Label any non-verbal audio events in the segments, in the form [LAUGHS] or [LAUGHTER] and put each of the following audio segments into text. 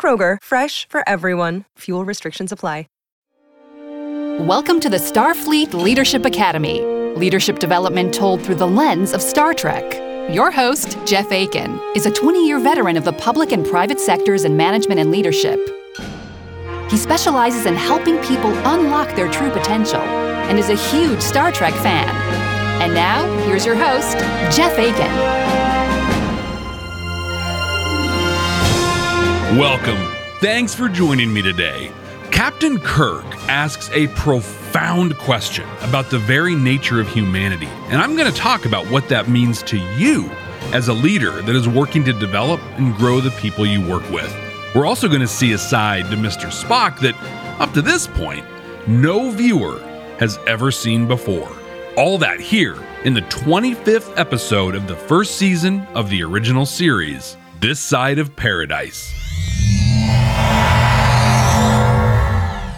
Kroger, fresh for everyone. Fuel restrictions apply. Welcome to the Starfleet Leadership Academy. Leadership development told through the lens of Star Trek. Your host, Jeff Akin, is a 20 year veteran of the public and private sectors in management and leadership. He specializes in helping people unlock their true potential and is a huge Star Trek fan. And now, here's your host, Jeff Akin. Welcome. Thanks for joining me today. Captain Kirk asks a profound question about the very nature of humanity, and I'm going to talk about what that means to you as a leader that is working to develop and grow the people you work with. We're also going to see a side to Mr. Spock that, up to this point, no viewer has ever seen before. All that here in the 25th episode of the first season of the original series, This Side of Paradise.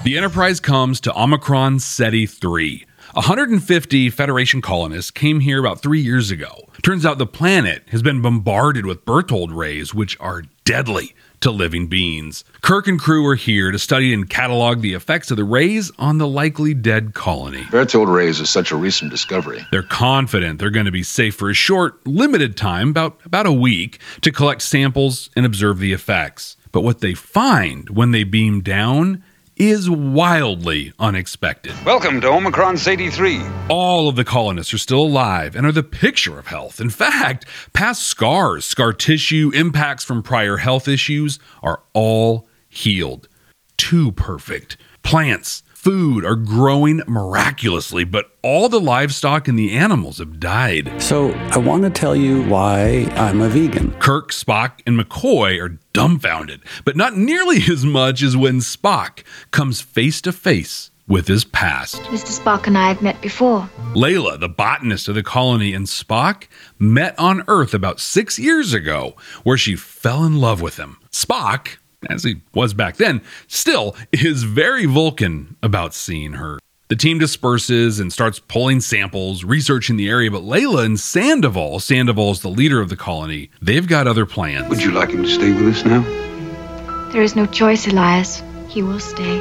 The Enterprise comes to Omicron Ceti 3. 150 Federation colonists came here about three years ago. Turns out the planet has been bombarded with Berthold rays, which are deadly to living beings. Kirk and crew are here to study and catalog the effects of the rays on the likely dead colony. Berthold rays is such a recent discovery. They're confident they're going to be safe for a short, limited time, about, about a week, to collect samples and observe the effects. But what they find when they beam down is wildly unexpected. Welcome to Omicron Ceti 3. All of the colonists are still alive and are the picture of health. In fact, past scars, scar tissue, impacts from prior health issues are all healed. Too perfect. Plants, food are growing miraculously, but all the livestock and the animals have died. So, I want to tell you why I'm a vegan. Kirk, Spock, and McCoy are dumbfounded, but not nearly [LAUGHS] as much as when Spock comes face to face with his past. Mr. Spock and I have met before. Leila, the botanist of the colony, and Spock met on Earth about six years ago, where she fell in love with him. Spock, as he was back then, still is very Vulcan about seeing her. The team disperses and starts pulling samples, researching the area, but Leila and Sandoval, Sandoval's the leader of the colony, they've got other plans. Would you like him to stay with us now? There is no choice, Elias. He will stay.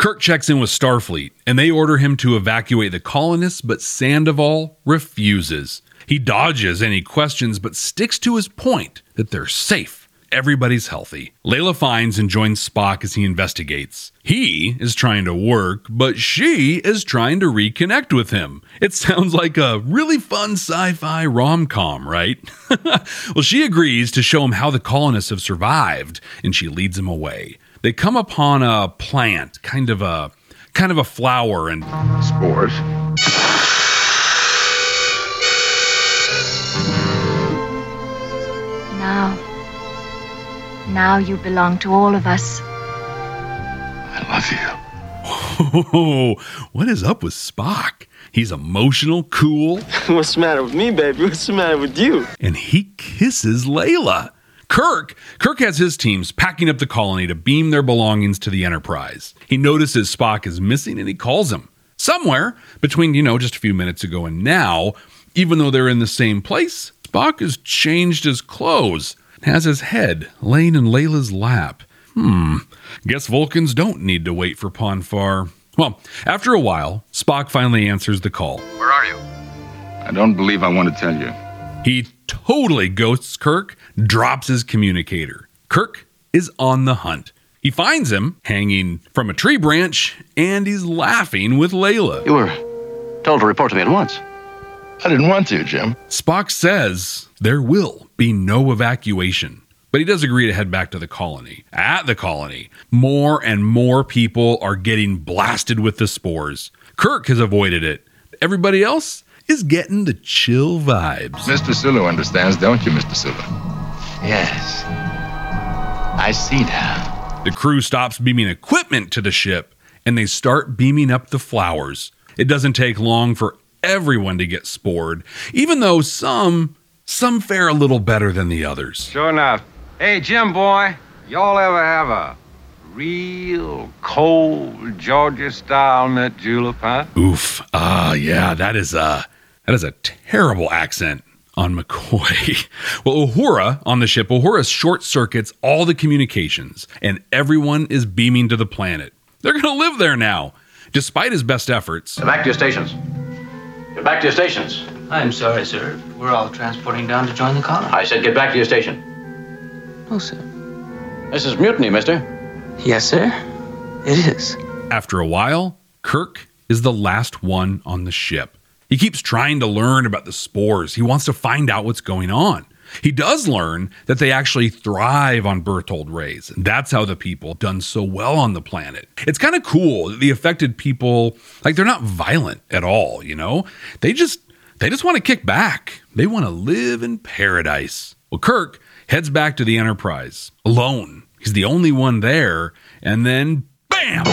Kirk checks in with Starfleet, and they order him to evacuate the colonists, but Sandoval refuses. He dodges any questions, but sticks to his point that they're safe everybody's healthy. Leila finds and joins Spock as he investigates. He is trying to work, but she is trying to reconnect with him. It sounds like a really fun sci fi rom com, right? [LAUGHS] well, she agrees to show him how the colonists have survived, and she leads him away. They come upon a plant, kind of a kind of a flower and Spores. Now you belong to all of us. I love you. Oh, what is up with Spock? He's emotional, cool, [LAUGHS] What's the matter with me, baby? What's the matter with you? and he kisses Leila. Kirk, Kirk has his teams packing up the colony to beam their belongings to the Enterprise. He notices Spock is missing and he calls him. Somewhere between, you know, just a few minutes ago and now, even though they're in the same place, Spock has changed his clothes and has his head laying in Leila's lap. Hmm, guess Vulcans don't need to wait for Pon farr. Well, after a while, Spock finally answers the call. Where are you? I don't believe I want to tell you. He totally ghosts Kirk, drops his communicator. Kirk is on the hunt. He finds him hanging from a tree branch and he's laughing with Leila. You were told to report to me at once. I didn't want to, Jim. Spock says there will be no evacuation, but he does agree to head back to the colony. At the colony, more and more people are getting blasted with the spores. Kirk has avoided it. Everybody else is getting the chill vibes. Mr. Sulu understands, don't you, Mr. Sulu? Yes. I see now. The crew stops beaming equipment to the ship and they start beaming up the flowers. It doesn't take long for everyone to get spored, even though some some fare a little better than the others. Sure enough. Hey, Jim boy, y'all ever have a real cold Georgia style mint julep, huh? Oof. Ah, yeah, that is a that is a terrible accent on McCoy. [LAUGHS] well, Uhura on the ship, Uhura short circuits all the communications, and everyone is beaming to the planet. They're going to live there now, despite his best efforts. Get back to your stations. Get back to your stations. I'm sorry, sir. We're all transporting down to join the colony. I said get back to your station. No, sir. This is mutiny, mister. Yes, sir. It is. After a while, Kirk is the last one on the ship. He keeps trying to learn about the spores. He wants to find out what's going on. He does learn that they actually thrive on Berthold rays. And that's how the people have done so well on the planet. It's kind of cool that the affected people, like they're not violent at all, you know? They just they just want to kick back. They want to live in paradise. Well, Kirk heads back to the Enterprise alone. He's the only one there, and then bam!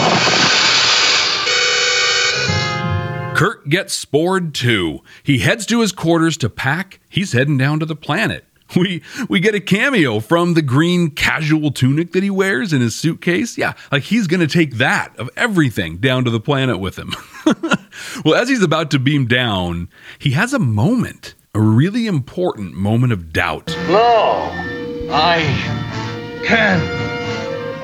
Kirk gets spored too. He heads to his quarters to pack. He's heading down to the planet. [LAUGHS] We we get a cameo from the green casual tunic that he wears in his suitcase. Yeah, like he's going to take that of everything down to the planet with him. [LAUGHS] well, as he's about to beam down, he has a moment, a really important moment of doubt. No, I can't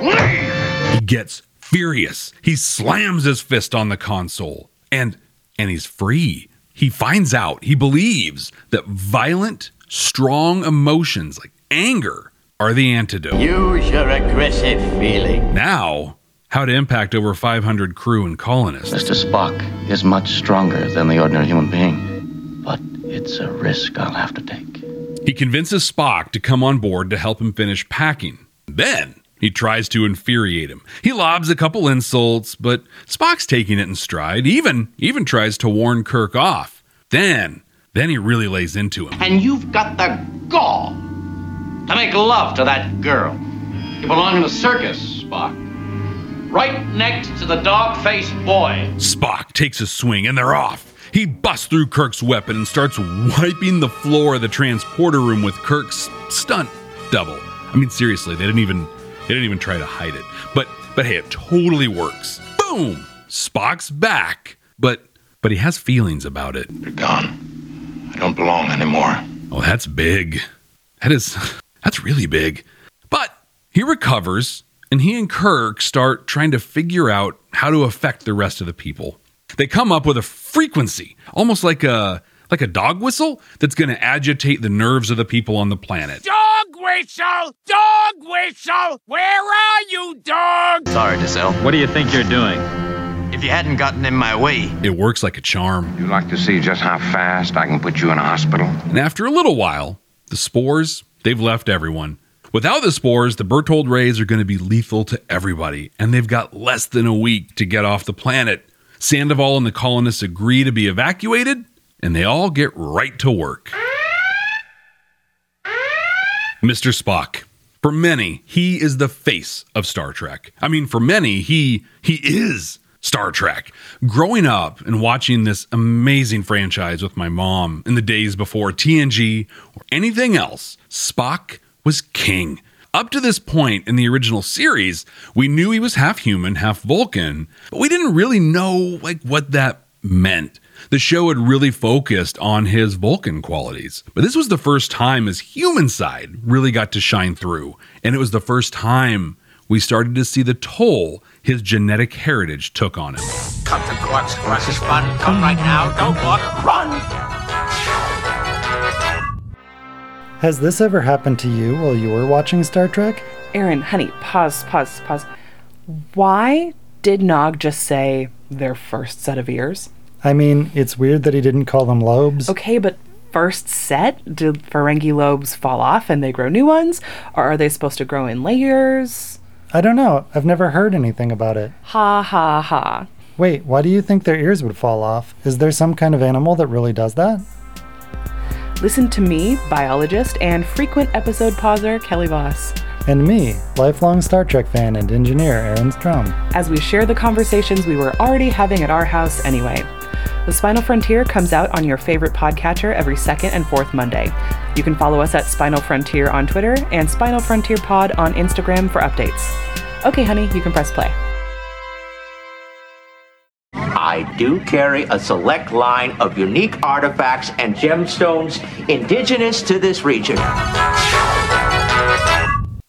leave. He gets furious. He slams his fist on the console and and he's free. He finds out, he believes that violent, strong emotions like anger are the antidote. Use your aggressive feeling. Now, how to impact over 500 crew and colonists. Mr. Spock is much stronger than the ordinary human being, but it's a risk I'll have to take. He convinces Spock to come on board to help him finish packing. Then he tries to infuriate him. He lobs a couple insults, but Spock's taking it in stride. Even even tries to warn Kirk off. Then then he really lays into him. And you've got the gall to make love to that girl. You belong in a circus, Spock. Right next to the dog-faced boy. Spock takes a swing and they're off. He busts through Kirk's weapon and starts wiping the floor of the transporter room with Kirk's stunt double. I mean, seriously, they didn't even they didn't even try to hide it. But but hey, it totally works. Boom! Spock's back. But but he has feelings about it. You're gone. I don't belong anymore. Oh, that's big. That is [LAUGHS] that's really big. But he recovers and he and Kirk start trying to figure out how to affect the rest of the people. They come up with a frequency, almost like a like a dog whistle that's going to agitate the nerves of the people on the planet. Dog whistle! Dog whistle! Where are you, dog? Sorry, DeSalle. What do you think you're doing? If you hadn't gotten in my way. It works like a charm. You'd like to see just how fast I can put you in a hospital? And after a little while, the spores, they've left everyone. Without the spores, the Berthold rays are going to be lethal to everybody, and they've got less than a week to get off the planet. Sandoval and the colonists agree to be evacuated, and they all get right to work. Mr. Spock. For many, he is the face of Star Trek. I mean, for many, he he is Star Trek. Growing up and watching this amazing franchise with my mom in the days before TNG or anything else, Spock was king. Up to this point in the original series, we knew he was half human, half Vulcan, but we didn't really know like what that meant. The show had really focused on his Vulcan qualities, but this was the first time his human side really got to shine through, and it was the first time we started to see the toll his genetic heritage took on him. Come to Quark's Quark's fun. Come right now. Don't walk. Run! Has this ever happened to you while you were watching Star Trek? Aaron, honey, pause, pause, pause. Why did Nog just say their first set of ears? I mean, it's weird that he didn't call them lobes. Okay, but first set? Did Ferengi lobes fall off and they grow new ones? Or are they supposed to grow in layers? I don't know. I've never heard anything about it. Ha ha ha. Wait, why do you think their ears would fall off? Is there some kind of animal that really does that? Listen to me, biologist and frequent episode pauser Kelly Voss. And me, lifelong Star Trek fan and engineer Aaron Strom. As we share the conversations we were already having at our house anyway. The Spinal Frontier comes out on your favorite podcatcher every second and fourth Monday. You can follow us at Spinal Frontier on Twitter and Spinal Frontier Pod on Instagram for updates. Okay, honey, you can press play. I do carry a select line of unique artifacts and gemstones indigenous to this region.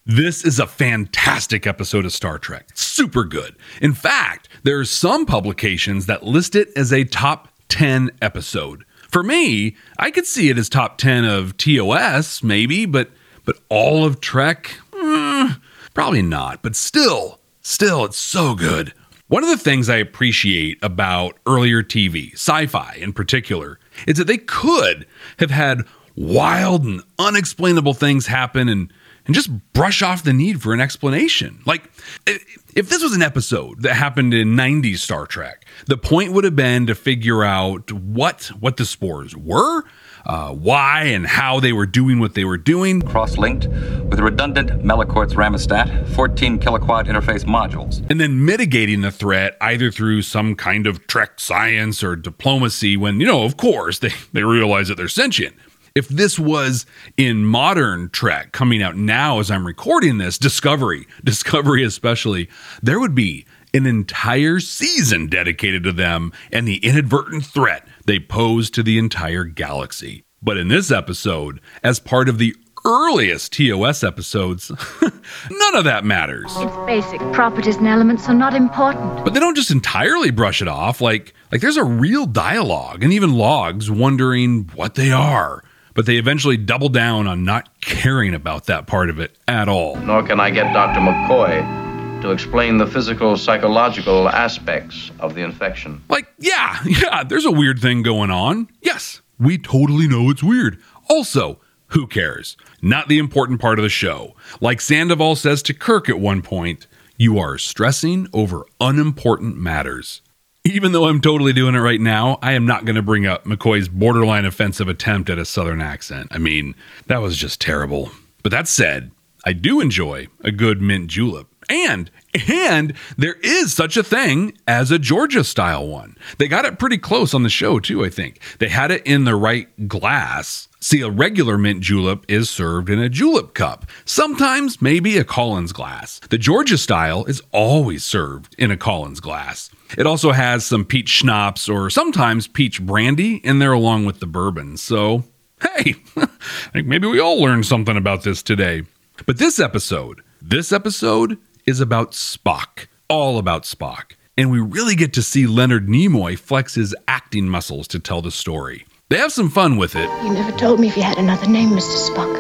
This is a fantastic episode of Star Trek. Super good. In fact, there are some publications that list it as a top 10 episode. For me, I could see it as top 10 of TOS, maybe, but but all of Trek, mm, probably not. But still, still, it's so good. One of the things I appreciate about earlier TV, sci fi in particular, is that they could have had wild and unexplainable things happen and and just brush off the need for an explanation. Like, if this was an episode that happened in 90s Star Trek, the point would have been to figure out what what the spores were, uh, why and how they were doing what they were doing. Cross-linked with redundant Meliquartz Ramostat 14 kiloquad interface modules. And then mitigating the threat either through some kind of Trek science or diplomacy when, you know, of course, [LAUGHS] they, they realize that they're sentient. If this was in modern Trek coming out now as I'm recording this, Discovery, [LAUGHS] Discovery especially, there would be an entire season dedicated to them and the inadvertent threat they pose to the entire galaxy. But in this episode, as part of the earliest TOS episodes, [LAUGHS] none of that matters. Its basic properties and elements are not important. But they don't just entirely brush it off. Like, like there's a real dialogue and even logs wondering what they are but they eventually double down on not caring about that part of it at all. Nor can I get Dr. McCoy to explain the physical psychological aspects of the infection. Like, yeah, [LAUGHS] yeah, there's a weird thing going on. Yes, we totally know it's weird. Also, who cares? Not the important part of the show. Like Sandoval says to Kirk at one point, you are stressing over unimportant matters. Even though I'm totally doing it right now, I am not going to bring up McCoy's borderline offensive attempt at a southern accent. I mean, that was just terrible. But that said, I do enjoy a good mint julep. And and there is such a thing as a Georgia style one. They got it pretty close on the show too, I think. They had it in the right glass. See, a regular mint julep is served in a julep cup, sometimes maybe a Collins glass. The Georgia style is always served in a Collins glass. It also has some peach schnapps or sometimes peach brandy in there along with the bourbon. So, hey, [LAUGHS] I think maybe we all learned something about this today. But this episode, this episode is about Spock, all about Spock. And we really get to see Leonard Nimoy flex his acting muscles to tell the story. They have some fun with it. You never told me if you had another name, Mr. Spock.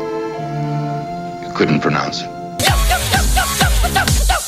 You couldn't pronounce it.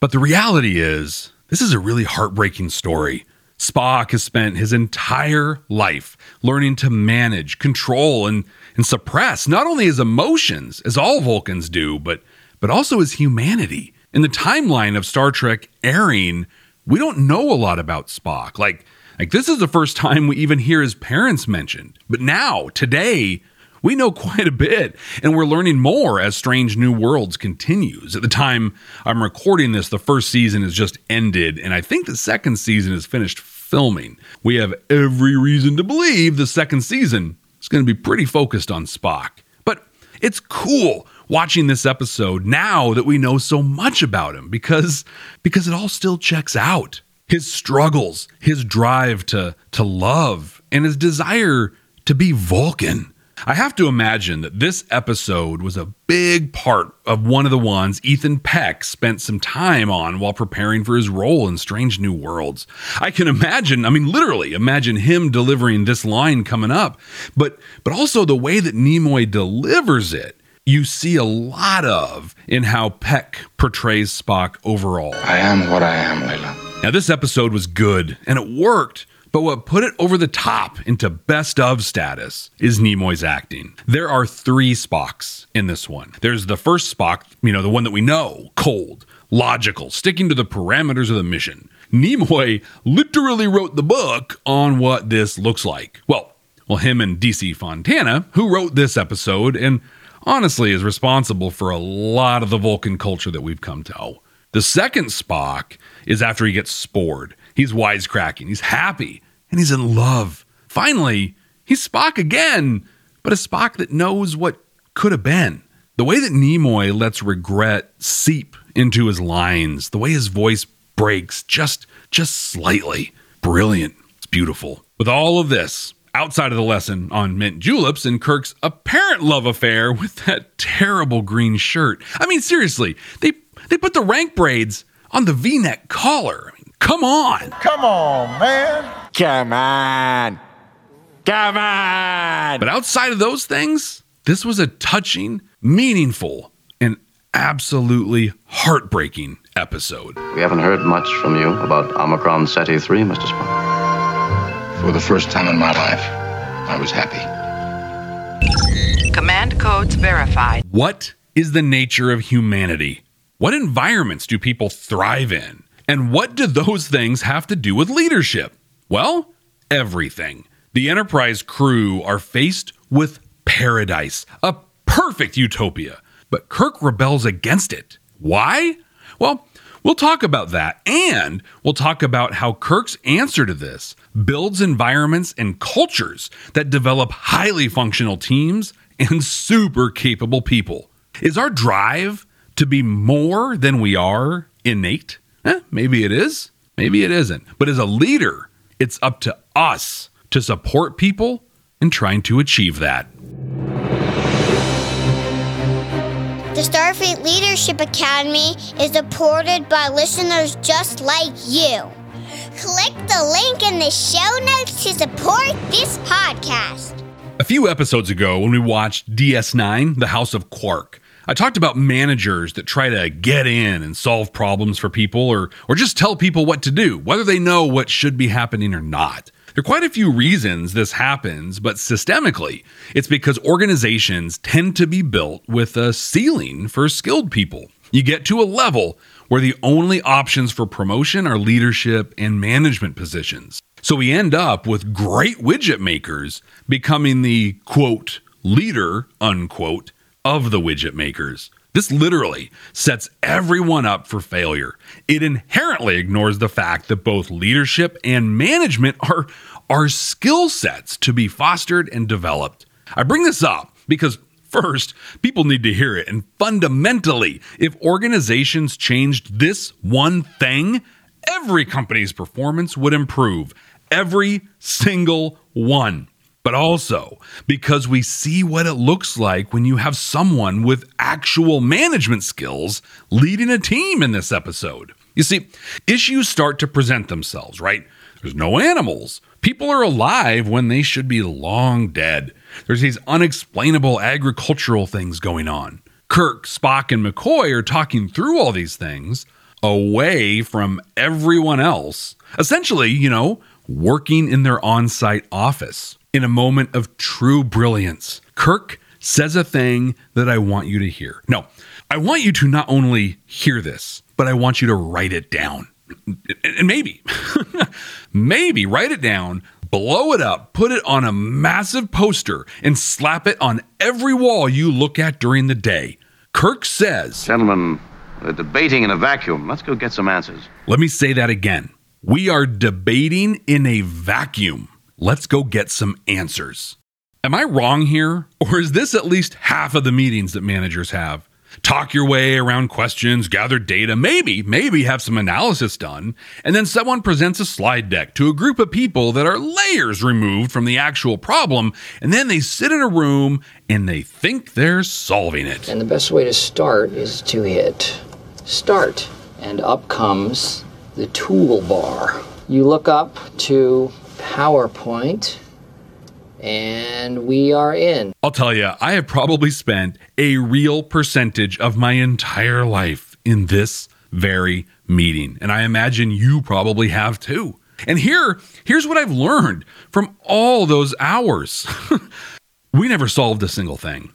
But the reality is, this is a really heartbreaking story. Spock has spent his entire life learning to manage, control, and, and suppress not only his emotions, as all Vulcans do, but, but also his humanity. In the timeline of Star Trek airing, we don't know a lot about Spock. Like, like this is the first time we even hear his parents mentioned. But now, today, we know [LAUGHS] quite a bit, and we're learning more as Strange New Worlds continues. At the time I'm recording this, the first season has just ended, and I think the second season is finished filming. We have every reason to believe the second season is going to be pretty focused on Spock. But it's cool watching this episode now that we know so much about him because because it all still checks out. His struggles, his drive to to love, and his desire to be Vulcan. I have to imagine that this episode was a big part of one of the ones Ethan Peck spent some time on while preparing for his role in Strange New Worlds. I can imagine, I mean literally imagine him delivering this line coming up, but but also the way that Nimoy delivers it. You see a lot of in how Peck portrays Spock overall. I am what I am, Leila. Now this episode was good and it worked but what put it over the top into best of status is Nimoy's acting. There are three Spocks in this one. There's the first Spock, you know, the one that we know, cold, logical, sticking to the parameters of the mission. Nimoy literally wrote the book on what this looks like. Well, well, him and DC Fontana, who wrote this episode, and honestly is responsible for a lot of the Vulcan culture that we've come to. The second Spock is after he gets spored. He's wisecracking, he's happy, and he's in love. Finally, he's Spock again, but a Spock that knows what could have been. The way that Nimoy lets regret seep into his lines, the way his voice breaks just just slightly. Brilliant. It's beautiful. With all of this, outside of the lesson on mint juleps and Kirk's apparent love affair with that terrible green shirt. I mean, seriously, they they put the rank braids on the V-neck collar. I mean, come on. Come on, man. Come on. Come on. But outside of those things, this was a touching, meaningful, and absolutely heartbreaking episode. We haven't heard much from you about Omicron Ceti 3, Mr. Spock. For the first time in my life, I was happy. Command codes verified. What is the nature of humanity? What environments do people thrive in? And what do those things have to do with leadership? Well, everything. The Enterprise crew are faced with paradise, a perfect utopia, but Kirk rebels against it. Why? Well, we'll talk about that, and we'll talk about how Kirk's answer to this builds environments and cultures that develop highly functional teams and super capable people. Is our drive to be more than we are innate? Eh, maybe it is, maybe it isn't. But as a leader, it's up to us to support people in trying to achieve that. The Starfleet Leadership Academy is supported by listeners just like you. Click the link in the show notes to support this podcast. A few episodes ago, when we watched DS9, The House of Quark, I talked about managers that try to get in and solve problems for people or, or just tell people what to do, whether they know what should be happening or not. There are quite a few reasons this happens, but systemically, it's because organizations tend to be built with a ceiling for skilled people. You get to a level where the only options for promotion are leadership and management positions. So we end up with great widget makers becoming the quote, leader, unquote, of the widget makers. This literally sets everyone up for failure. It inherently ignores the fact that both leadership and management are, are skill sets to be fostered and developed. I bring this up because First, people need to hear it. And fundamentally, if organizations changed this one thing, every company's performance would improve. Every single one. But also because we see what it looks like when you have someone with actual management skills leading a team in this episode. You see, issues start to present themselves, right? There's no animals. People are alive when they should be long dead. There's these unexplainable agricultural things going on. Kirk, Spock, and McCoy are talking through all these things away from everyone else, essentially, you know, working in their on site office. In a moment of true brilliance, Kirk says a thing that I want you to hear. No, I want you to not only hear this, but I want you to write it down. And maybe, [LAUGHS] maybe write it down, blow it up, put it on a massive poster, and slap it on every wall you look at during the day. Kirk says, Gentlemen, we're debating in a vacuum. Let's go get some answers. Let me say that again. We are debating in a vacuum. Let's go get some answers. Am I wrong here? Or is this at least half of the meetings that managers have? Talk your way around questions, gather data, maybe, maybe have some analysis done, and then someone presents a slide deck to a group of people that are layers removed from the actual problem, and then they sit in a room and they think they're solving it. And the best way to start is to hit start, and up comes the toolbar. You look up to PowerPoint, and we are in. I'll tell you, I have probably spent a real percentage of my entire life in this very meeting, and I imagine you probably have too. And here, here's what I've learned from all those hours. [LAUGHS] we never solved a single thing.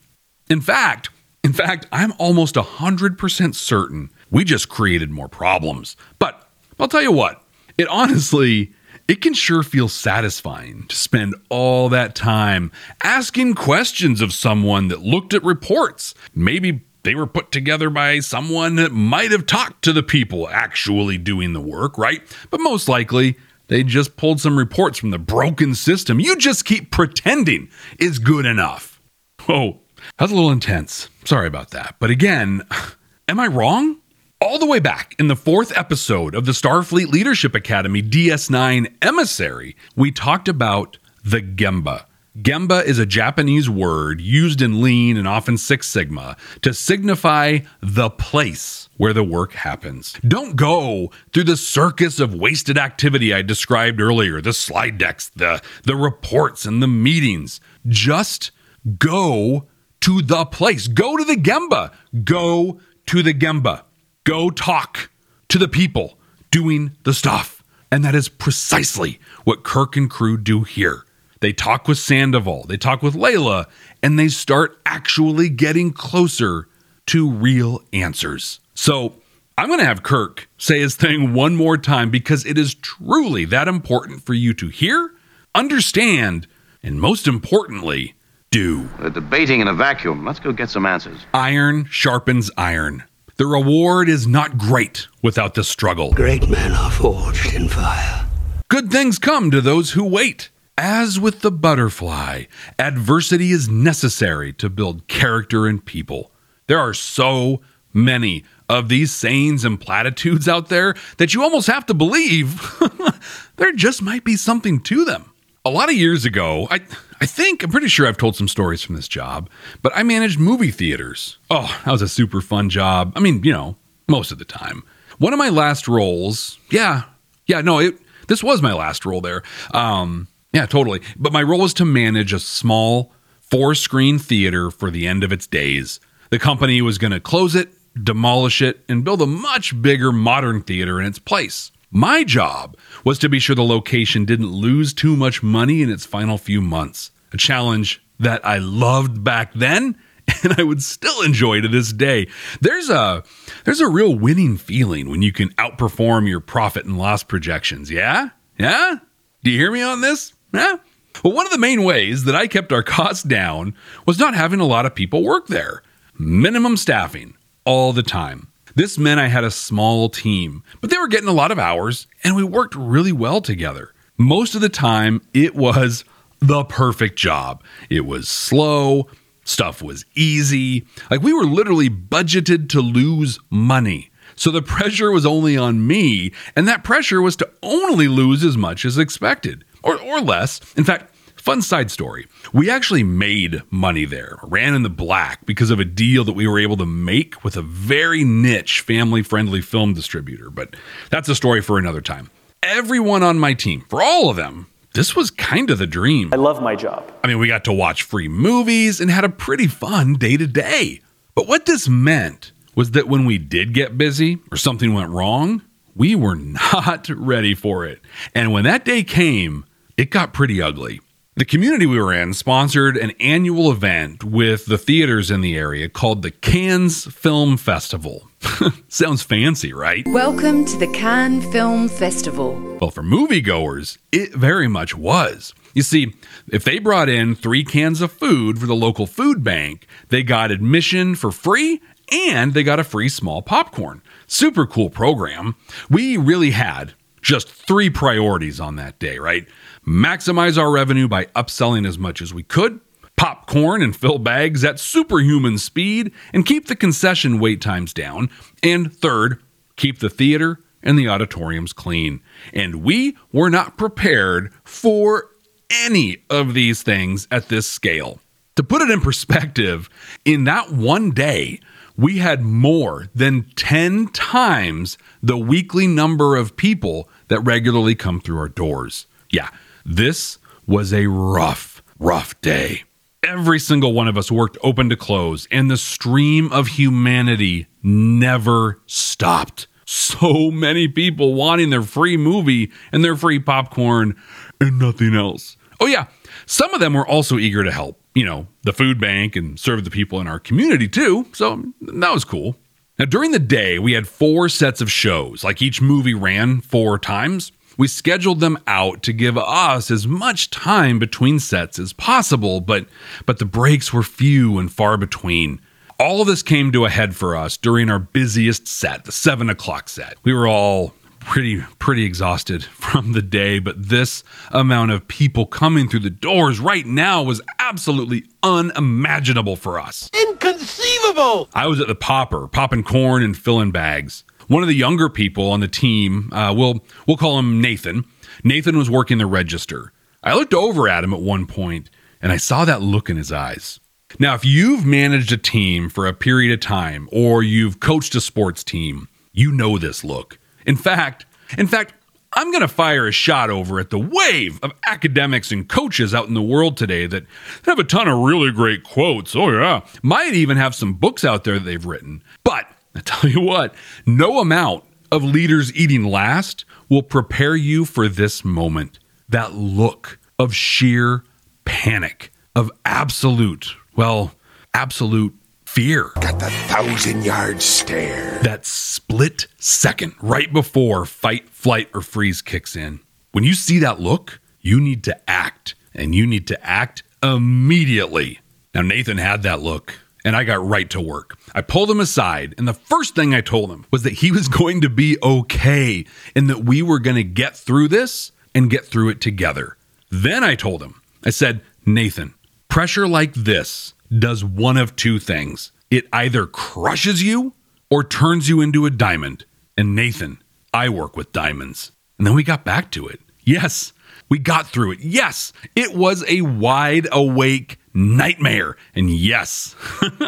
In fact, in fact, I'm almost 100% certain we just created more problems. But I'll tell you what, it honestly It can sure feel satisfying to spend all that time asking questions of someone that looked at reports. Maybe they were put together by someone that might have talked to the people actually doing the work, right? But most likely, they just pulled some reports from the broken system you just keep pretending is good enough. Oh, that's a little intense. Sorry about that. But again, [SIGHS] am I wrong? All the way back in the fourth episode of the Starfleet Leadership Academy DS9 Emissary, we talked about the Gemba. Gemba is a Japanese word used in Lean and often Six Sigma to signify the place where the work happens. Don't go through the circus of wasted activity I described earlier, the slide decks, the, the reports, and the meetings. Just go to the place. Go to the Gemba. Go to the Gemba. Go talk to the people doing the stuff. And that is precisely what Kirk and crew do here. They talk with Sandoval, they talk with Leila, and they start actually getting closer to real answers. So I'm going to have Kirk say his thing one more time because it is truly that important for you to hear, understand, and most importantly, do. Debating in a vacuum. Let's go get some answers. Iron sharpens iron. The reward is not great without the struggle. Great men are forged in fire. Good things come to those who wait. As with the butterfly, adversity is necessary to build character in people. There are so many of these sayings and platitudes out there that you almost have to believe [LAUGHS] there just might be something to them. A lot of years ago, I, I think, I'm pretty sure I've told some stories from this job, but I managed movie theaters. Oh, that was a super fun job. I mean, you know, most of the time. One of my last roles, yeah, yeah, no, it, this was my last role there. Um, yeah, totally. But my role was to manage a small four screen theater for the end of its days. The company was going to close it, demolish it, and build a much bigger modern theater in its place. My job was to be sure the location didn't lose too much money in its final few months, a challenge that I loved back then [LAUGHS] and I would still enjoy to this day. There's a there's a real winning feeling when you can outperform your profit and loss projections. Yeah? Yeah? Do you hear me on this? Yeah. Well, one of the main ways that I kept our [LAUGHS] costs down was not having a lot of people work there. Minimum staffing all the time. This meant I had a small team, but they were getting a lot of hours and we worked really well together. Most of the time, it was the perfect job. It was slow, stuff was easy. Like we were literally budgeted to lose money. So the pressure was only on me, and that pressure was to only lose as much as expected or, or less. In fact, fun side story. We actually made money there, ran in the black because of a deal that we were able to make with a very niche family friendly film distributor. But that's a story for another time. Everyone on my team, for all of them, this was kind of the dream. I love my job. I mean, we got to watch free movies and had a pretty fun day to day. But what this meant was that when we did get busy or something went wrong, we were [LAUGHS] not ready for it. And when that day came, it got pretty ugly. The community we were in sponsored an annual event with the theaters in the area called the Cannes Film Festival. [LAUGHS] Sounds fancy, right? Welcome to the Cannes Film Festival. Well, for moviegoers, it very much was. You see, if they brought in three cans of food for the local food bank, they got admission for free and they got a free small popcorn. Super cool program. We really had just three priorities on that day, right? Maximize our revenue by upselling as much as we could, popcorn and fill bags at superhuman speed, and keep the concession wait times down. And third, keep the theater and the auditoriums clean. And we were not prepared for any of these things at this scale. To put it in perspective, in that one day, we had more than 10 times the weekly number of people that regularly come through our doors. Yeah, this was a rough, rough day. Every single one of us worked open to close, and the stream of humanity never stopped. So many people wanting their free movie and their free popcorn and nothing else. Oh, yeah, some of them were also eager to help, you know, the food bank and serve the people in our community too. So that was cool. Now, during the day, we had four sets of shows, like each movie ran four times. We scheduled them out to give us as much time between sets as possible, but but the breaks were few and far between. All of this came to a head for us during our busiest set, the seven o'clock set. We were all pretty pretty exhausted [LAUGHS] from the day, but this amount of people coming through the doors right now was absolutely unimaginable for us. Inconceivable! I was at the popper, popping corn and filling bags. One of the younger people on the team, uh, we'll we'll call him Nathan. Nathan was working the register. I looked over at him at one point, and I saw that look in his eyes. Now, if you've managed a team for a period of time, or you've coached a sports team, you know this look. In fact, in fact, I'm going to fire a shot over at the wave of academics and coaches out in the world today that have a ton of really great quotes. Oh, yeah. Might even have some books out there that they've written. But I tell you what, no amount of leaders eating last will prepare you for this moment. That look of sheer panic, of absolute, well, absolute fear. Got the thousand yard stare. That split second right before fight, flight, or freeze kicks in. When you see that look, you need to act, and you need to act immediately. Now, Nathan had that look, and I got right to work. I pulled him aside, and the first thing I told him was that he was [LAUGHS] going to be okay and that we were going to get through this and get through it together. Then I told him, I said, Nathan, pressure like this does one of two things it either crushes you or turns you into a diamond. And Nathan, I work with diamonds. And then we got back to it. Yes, we got through it. Yes, it was a wide awake nightmare. And yes,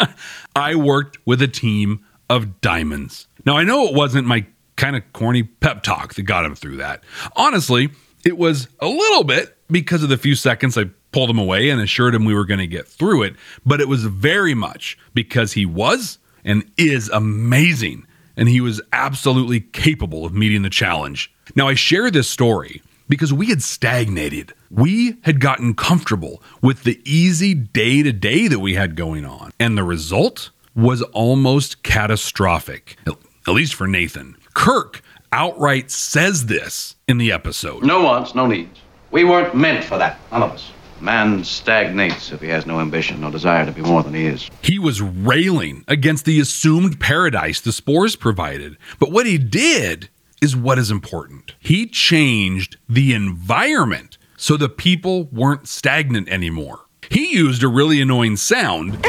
[LAUGHS] I worked with a team of diamonds. Now, I know it wasn't my kind of corny pep talk that got him through that. Honestly, it was a little bit because of the few seconds I pulled him away and assured him we were going to get through it, but it was very much because he was and is amazing and he was absolutely capable of meeting the challenge. Now, I share this story because we had stagnated. We had gotten comfortable with the easy day to day that we had going on, and the result was almost catastrophic, at least for Nathan. Kirk outright says this in the episode. No wants, no needs. We weren't meant for that, none of us. Man stagnates if he has no ambition, no desire to be more than he is. He was railing against the assumed paradise the spores provided. But what he did is what is important. He changed the environment so the people weren't stagnant anymore. He used a really annoying sound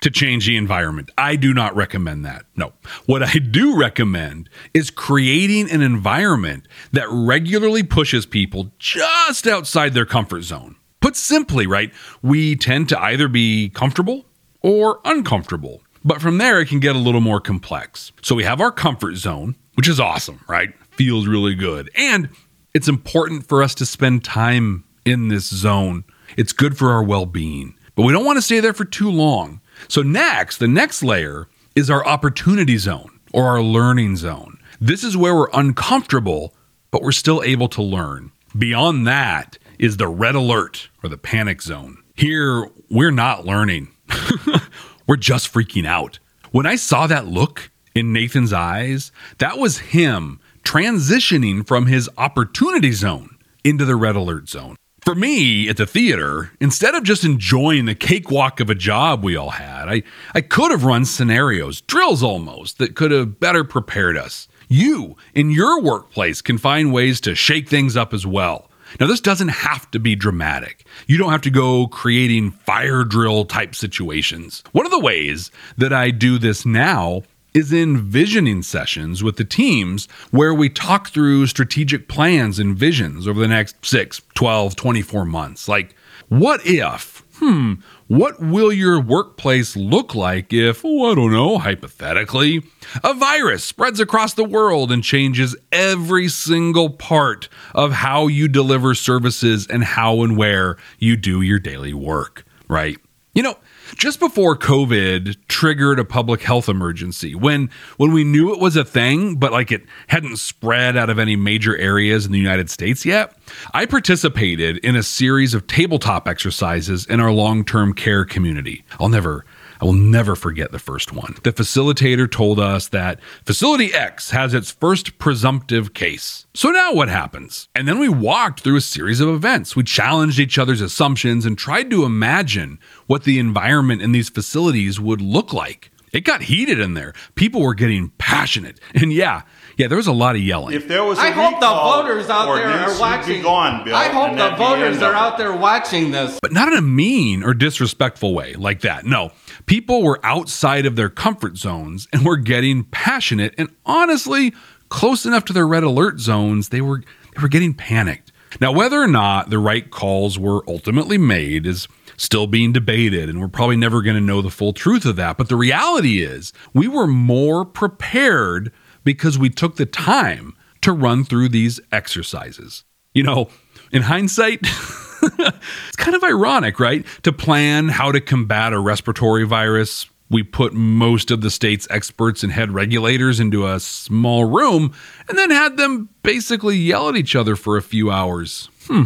to change the environment. I do not recommend that. No. What I do recommend is creating an environment that regularly pushes people just outside their comfort zone. Put simply, right, we tend to either be comfortable or uncomfortable. But from there, it can get a little more complex. So we have our comfort zone, which is awesome, right? Feels really good. And it's important for us to spend time in this zone. It's good for our well being. But we don't want to stay there for too long. So, next, the next layer is our opportunity zone or our learning zone. This is where we're uncomfortable, but we're still able to learn. Beyond that is the red alert or the panic zone. Here, we're not learning, [LAUGHS] we're just freaking out. When I saw that look in Nathan's eyes, that was him transitioning from his opportunity zone into the red alert zone. For me at the theater, instead of just enjoying the cakewalk of a job we all had, I, I could have run scenarios, drills almost, that could have better prepared us. You, in your workplace, can find ways to shake things up as well. Now, this doesn't have to be dramatic. You don't have to go creating fire drill type situations. One of the ways that I do this now is in visioning sessions with the teams where we talk through strategic plans and visions over the next 6, 12, 24 months. Like, what if, hmm, what will your workplace look like if, oh, I don't know, hypothetically, a virus spreads across the world and changes every single part of how you deliver services and how and where you do your daily work, right? You know, just before COVID triggered a public health emergency, when when we knew it was a thing, but like it hadn't spread out of any major areas in the United States yet, I participated in a series of tabletop exercises in our long-term care community. I'll never I will never forget the first one. The facilitator told us that Facility X has its first presumptive case. So now what happens? And then we walked through a series of events. We challenged each other's assumptions and tried to imagine what the environment in these facilities would look like. It got heated in there. People were getting passionate. And yeah, yeah, there was a lot of yelling. If there was, I a hope the voters out there are watching. Gone, Bill, I hope the voters are out there watching this. but not in a mean or disrespectful way like that. No, people were outside of their comfort zones and were getting passionate and honestly close enough to their red alert zones, they were they were getting panicked. Now, whether or not the right calls were ultimately made is still being debated, and we're probably never going to know the full truth of that. But the reality is, we were more prepared because we took the time to run through these exercises. You know, in hindsight, [LAUGHS] it's kind of ironic, right? To plan how to combat a respiratory virus, we put most of the state's experts and head regulators into a small room and then had them basically yell at each other for a few hours. Hmm.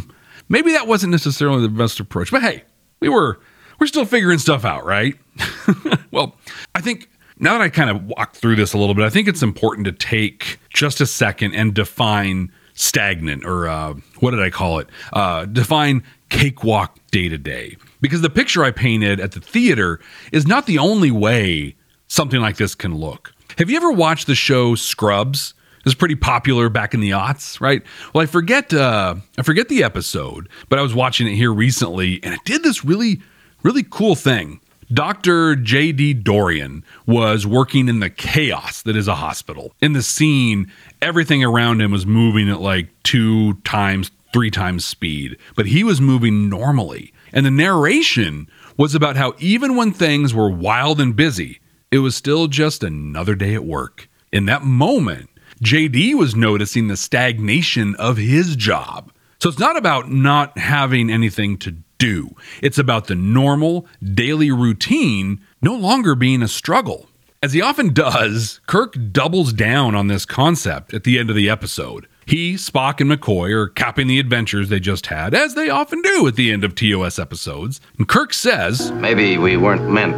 Maybe that wasn't necessarily the best approach, but hey, we were we're still figuring stuff out, right? [LAUGHS] well, I think now that I kind of walked through this a little bit, I think it's important to take just a second and define stagnant or uh, what did I call it? Uh, define cakewalk day to day. Because the picture I painted at the theater is not the only way something like this can look. Have you ever watched the show Scrubs? It was pretty popular back in the aughts, right? Well, I forget uh, I forget the episode, but I was watching it here recently, and it did this really, really cool thing. Dr. J.D. Dorian was working in the chaos that is a hospital. In the scene, everything around him was moving at like two times, three times speed, but he was moving normally. And the narration was about how even when things were wild and busy, it was still just another day at work. In that moment, JD was noticing the stagnation of his job. So it's not about not having anything to do, it's about the normal daily routine no longer being a struggle. As he often does, Kirk doubles down on this concept at the end of the episode. He, Spock, and McCoy are capping the adventures they just had, as they often do at the end of TOS episodes. And Kirk says, Maybe we weren't meant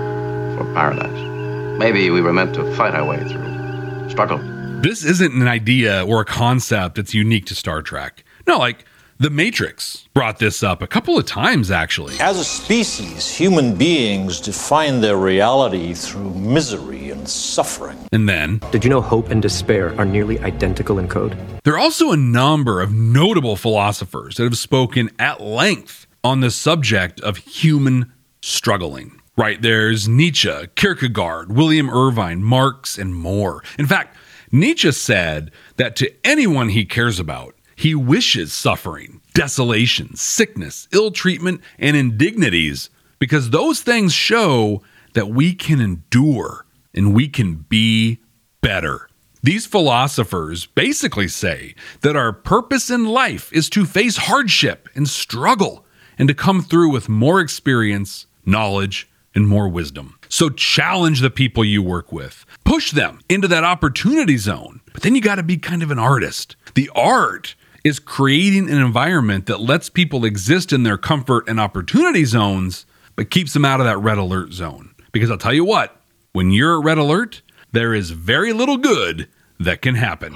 for paradise. Maybe we were meant to fight our way through struggle. This isn't an idea or a concept that's unique to Star Trek. No, like The Matrix brought this up a couple of times, actually. As a species, human beings define their reality through misery and suffering. And then, Did you know hope and despair are nearly identical in code? there are also a number of notable philosophers that have spoken at length on the subject of human struggling. Right, there's Nietzsche, Kierkegaard, William Irvine, Marx, and more. In fact, Nietzsche said that to anyone he cares about, he wishes suffering, desolation, sickness, ill treatment, and indignities because those things show that we can endure and we can be better. These philosophers basically say that our purpose in life is to face hardship and struggle and to come through with more experience, knowledge, and more wisdom. So challenge the people you work with, push them into that opportunity zone. But then you got to be kind of an artist. The art is creating an environment that lets people exist in their comfort and opportunity zones, but keeps them out of that red alert zone. Because I'll tell you what, when you're at red alert, there is very little good that can happen.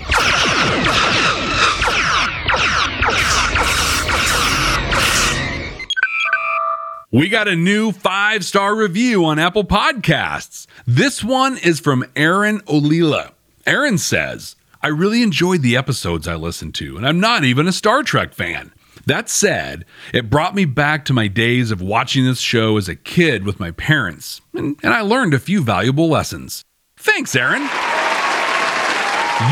We got a new five star review on Apple Podcasts. This one is from Aaron Olila. Aaron says, I really enjoyed the episodes I listened to, and I'm not even a Star Trek fan. That said, it brought me back to my days of watching this show as a kid with my parents, and, and I learned a few valuable lessons. Thanks, Aaron.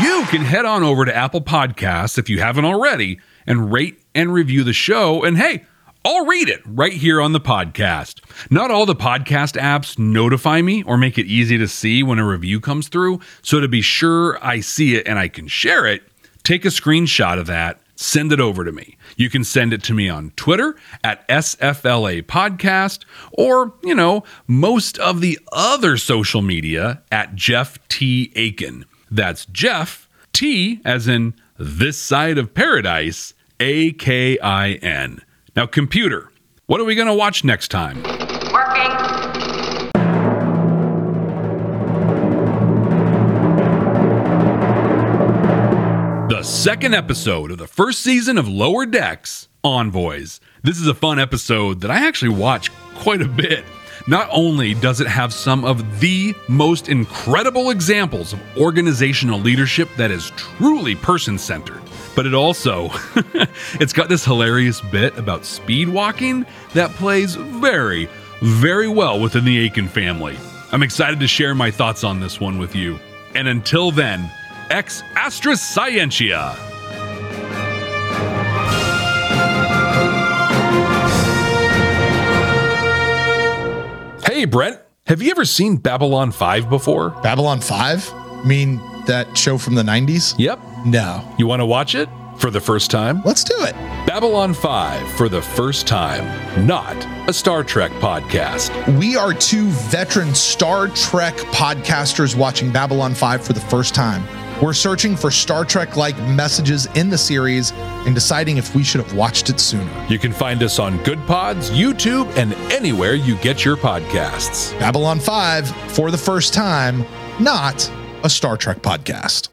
You can head on over to Apple Podcasts if you haven't already and rate and review the show. And hey, I'll read it right here on the podcast. Not all the podcast apps notify me or make it easy to see when a review comes through. So to be sure I see it and I can share it, take a screenshot of that, send it over to me. You can send it to me on Twitter at SFLA Podcast or, you know, most of the other social media at Jeff T. Akin. That's Jeff T as in this side of paradise, A K I N. Now, computer, what are we going to watch next time? Working. The second episode of the first season of Lower Decks Envoys. This is a fun episode that I actually watch quite a bit. Not only does it have some of the most incredible examples of organizational leadership that is truly person centered, but it also [LAUGHS] it's got this hilarious bit about speed walking that plays very very well within the Akin family. I'm excited to share my thoughts on this one with you. And until then, ex Astris Scientia. Hey, Brent, have you ever seen Babylon 5 before? Babylon 5? I mean, that show from the 90s? Yep. No. You want to watch it for the first time? Let's do it. Babylon 5 for the first time, not a Star Trek podcast. We are two veteran Star Trek podcasters watching Babylon 5 for the first time. We're searching for Star Trek like messages in the series and deciding if we should have watched it sooner. You can find us on Goodpods, YouTube, and anywhere you get your podcasts. Babylon 5 for the first time, not a Star Trek podcast.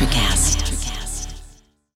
ElectraCast.